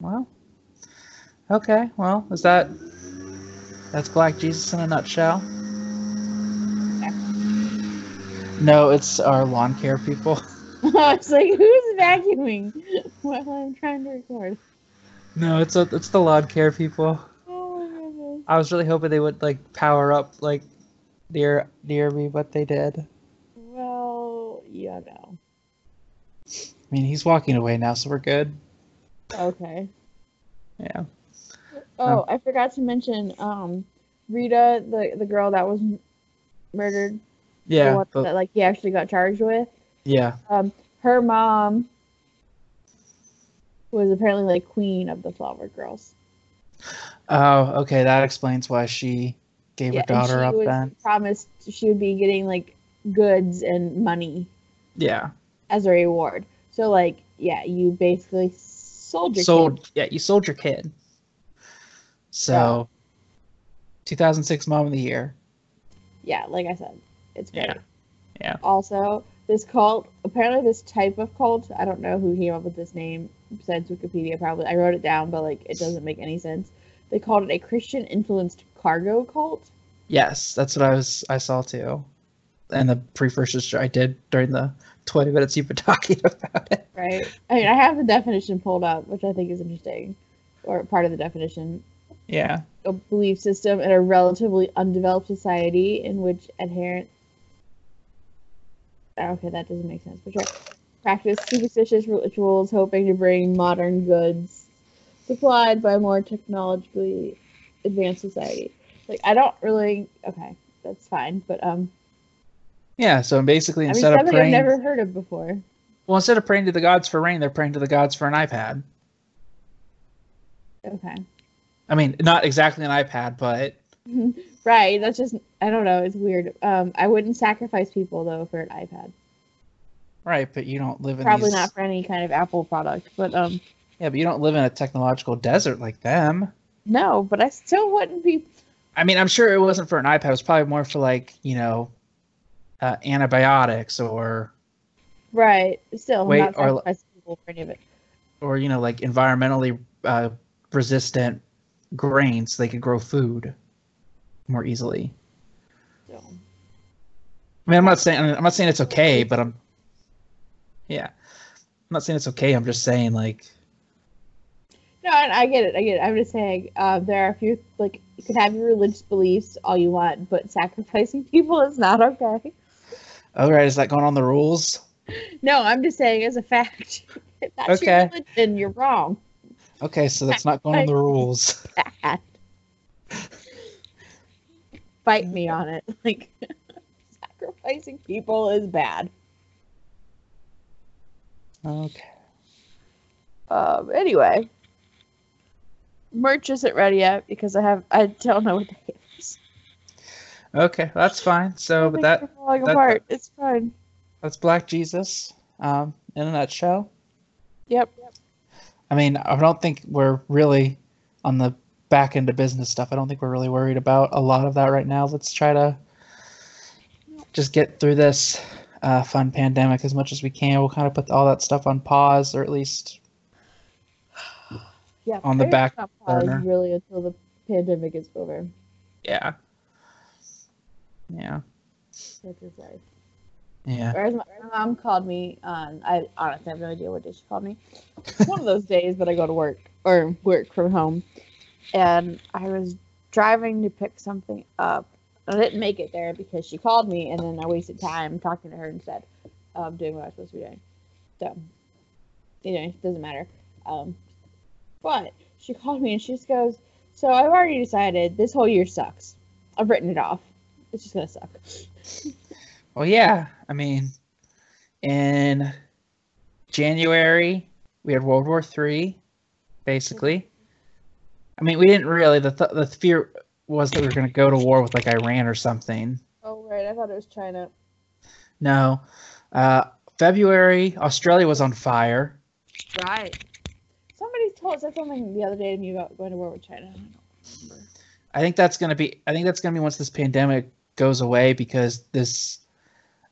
Well, okay. Well, is that that's Black Jesus in a nutshell? No, it's our lawn care people. I was like who's vacuuming while I'm trying to record. No, it's a, it's the lawn care people. Oh my. I was really hoping they would like power up like near near me, but they did. Well, yeah, no. I mean, he's walking away now, so we're good. Okay. Yeah. Oh, I forgot to mention, um, Rita, the the girl that was murdered, the Yeah. but- that like he actually got charged with. yeah. Um, her mom was apparently like queen of the Flower Girls. Oh, okay. That explains why she gave her and daughter she up was then. promised she would be getting like goods and money Yeah. as a reward. So like, yeah, you basically sold your sold kid. yeah you sold your kid so 2006 mom of the year Yeah, like I said, it's great. Yeah. Yeah. Also, this cult, apparently this type of cult, I don't know who came up with this name besides Wikipedia probably. I wrote it down, but like it doesn't make any sense. They called it a Christian influenced cargo cult. yes that's what i was i saw too and the pre-first i did during the 20 minutes you've been talking about it Right. I mean, I have the definition pulled up, which I think is interesting, or part of the definition. Yeah A belief system in a relatively undeveloped society in which adherent. Okay, that doesn't make sense. But sure. Practice superstitious rituals, hoping to bring modern goods supplied by a more technologically advanced society. Like, I don't really. Okay, that's fine. But um, yeah so basically I mean, instead of something praying I've never heard of before. well instead of praying to the gods for rain they're praying to the gods for an ipad Okay. I mean not exactly an ipad but right. That's just I don't know. It's weird. Um, I wouldn't sacrifice people though for an iPad. right but you don't live in Probably these- not for any kind of Apple product. But um, yeah but you don't live in a technological desert like them no. But I still wouldn't be. I mean, I'm sure it wasn't for an iPad. It was probably more for like you know, uh, antibiotics or Right. Still, Wait, not or- sacrificing people for any of it. or you know like environmentally uh, resistant grains so they could grow food more easily. So. I mean, I'm not saying I'm not saying it's okay, but I'm yeah, I'm not saying it's okay. I'm just saying like No, I get it. I get it. I'm just saying, uh, there are a few like you can have your religious beliefs all you want, but sacrificing people is not okay. All right, is that going on the rules? No, I'm just saying as a fact. If that's Okay. your religion, you're wrong. Okay, so that's not going on the rules. Fight me on it. Like sacrificing people is bad. Okay. Um. Anyway, merch isn't ready yet because I have I don't know what the is. Okay, that's fine. So, but that falling that- apart. It's fine. that's Black Jesus. Um, in a nutshell. Yep. Yep. I mean, I don't think we're really on the back end of business stuff. I don't think we're really worried about a lot of that right now. Let's try to just get through this uh, fun pandemic as much as we can. We'll kind of put all that stuff on pause, or at least Yeah. On the back not pause burner. Really, until the pandemic is over. yeah, yeah, That's his life. Yeah. Whereas my, my mom called me on, I honestly have no idea what day she called me. One of those days that I go to work or work from home. And I was driving to pick something up. I didn't make it there because she called me and then I wasted time talking to her instead of doing what I was supposed to be doing. So, anyway, it doesn't matter. Um, but she called me and she just goes, So I've already decided this whole year sucks. I've written it off. It's just going to suck. Well, yeah. I mean, in January we had World War Three, basically. I mean, we didn't really. The th- the fear was that we were going to go to war with like Iran or something. Oh, right. I thought it was China. No. Uh, February, Australia was on fire. Right. Somebody told said something the other day to me about going to war with China. I don't remember. I think that's going to be. I think that's going to be once this pandemic goes away because this.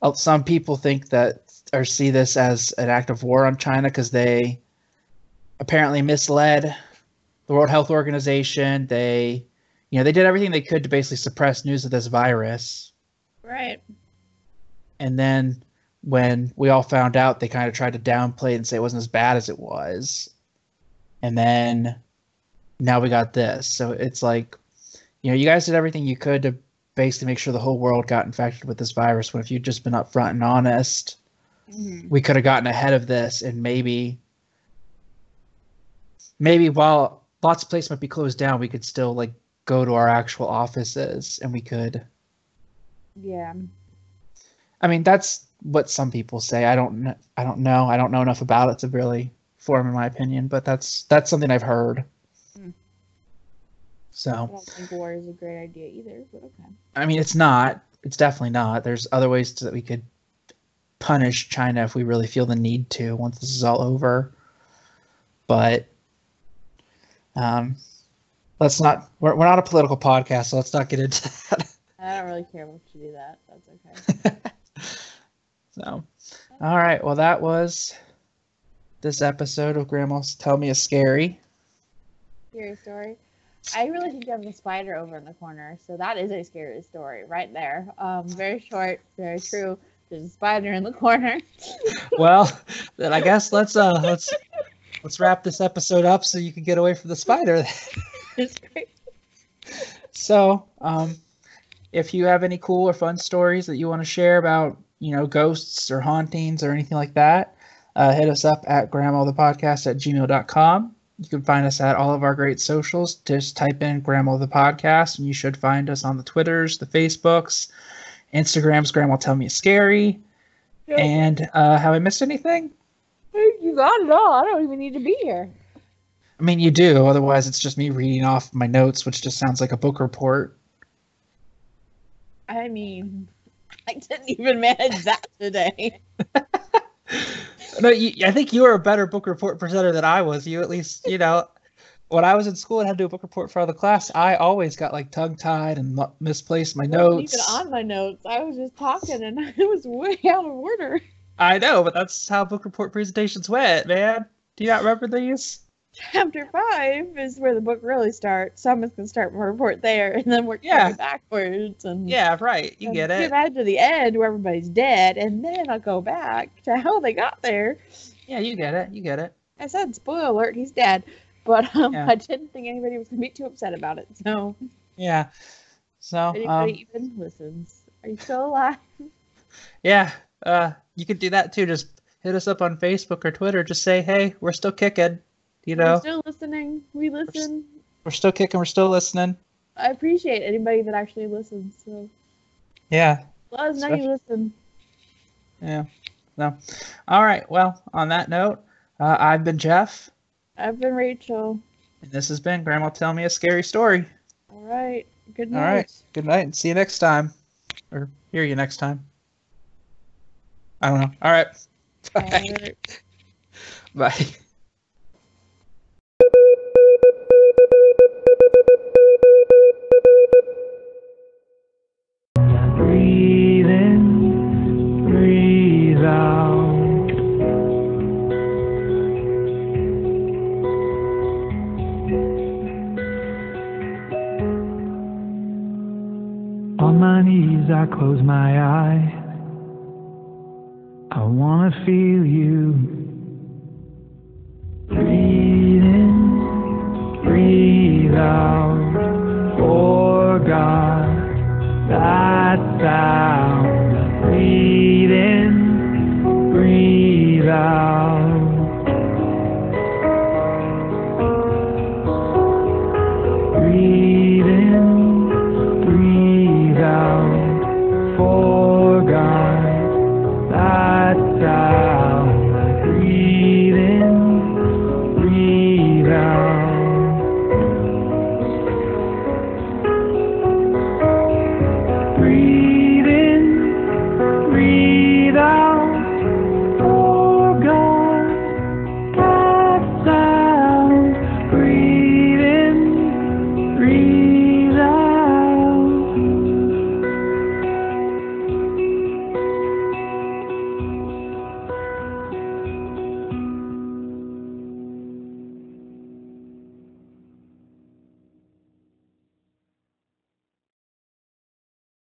Uh, Some people think that or see this as an act of war on China because they apparently misled the World Health Organization. They, you know, they did everything they could to basically suppress news of this virus. Right. And then when we all found out, they kind of tried to downplay it and say it wasn't as bad as it was. And then now we got this. So it's like, you know, you guys did everything you could to basically make sure the whole world got infected with this virus. When if you'd just been upfront and honest, Mm-hmm. we could have gotten ahead of this and maybe, maybe while lots of places might be closed down, we could still like go to our actual offices and we could Yeah. I mean, that's what some people say. I don't. kn- I don't know. I don't know enough about it to really form in my opinion. But that's that's something I've heard. Hmm. I don't think war is a great idea either, but okay. I mean, it's not. It's definitely not. There's other ways to, that we could punish China if we really feel the need to once this is all over. But um, let's not. We're we're not a political podcast, so let's not get into that. I don't really care much to do that. That's okay. So, all right. Well, that was this episode of Grandma's Tell Me a Scary. Scary story. I really think you have the spider over in the corner, so that is a scary story right there. Um, very short, very true. There's a spider in the corner. Well, then I guess let's uh let's let's wrap this episode up so you can get away from the spider. It's great. so, um, if you have any cool or fun stories that you want to share about, you know, ghosts or hauntings or anything like that, uh, hit us up at grandmathepodcast at gmail.com. You can find us at all of our great socials. Just type in Grandma the Podcast, and you should find us on the Twitters, the Facebooks, Instagrams, Grandma Tell Me Scary. And uh, have I missed anything? You got it all. I don't even need to be here. I mean, you do. Otherwise, it's just me reading off my notes, which just sounds like a book report. I mean, I didn't even manage that today. No, you, I think you were a better book report presenter than I was. You at least, you know, when I was in school and had to do a book report for the class, I always got like tongue tied and misplaced my notes. even on my notes. I was just talking and it was way out of order. I know, but that's how book report presentations went, man. Do you not remember these? Chapter five is where the book really starts. Someone's gonna start my report there and then work Yeah. backwards and Yeah, right. You get it. Get back to the end where everybody's dead, and then I'll go back to how they got there. Yeah, you get it. You get it. I said, spoiler alert, he's dead. But um, Yeah. I didn't think anybody was gonna be too upset about it. So Yeah. So if um, anybody even listens, are you still alive? yeah, uh, you could do that too. Just hit us up on Facebook or Twitter. Just say, hey, we're still kicking. You We're know, still listening. We listen. we're still kicking. We're still listening. I appreciate anybody that actually listens. So Yeah. let us know you listen. Yeah. No. All right. Well, on that note, uh, I've been Geoff, I've been Rachel. and this has been Grandma Tell Me a Scary Story. All right. Good night. All right. Good night, and see you next time, or hear you next time. I don't know. All right. Bye. right. Bye. Close my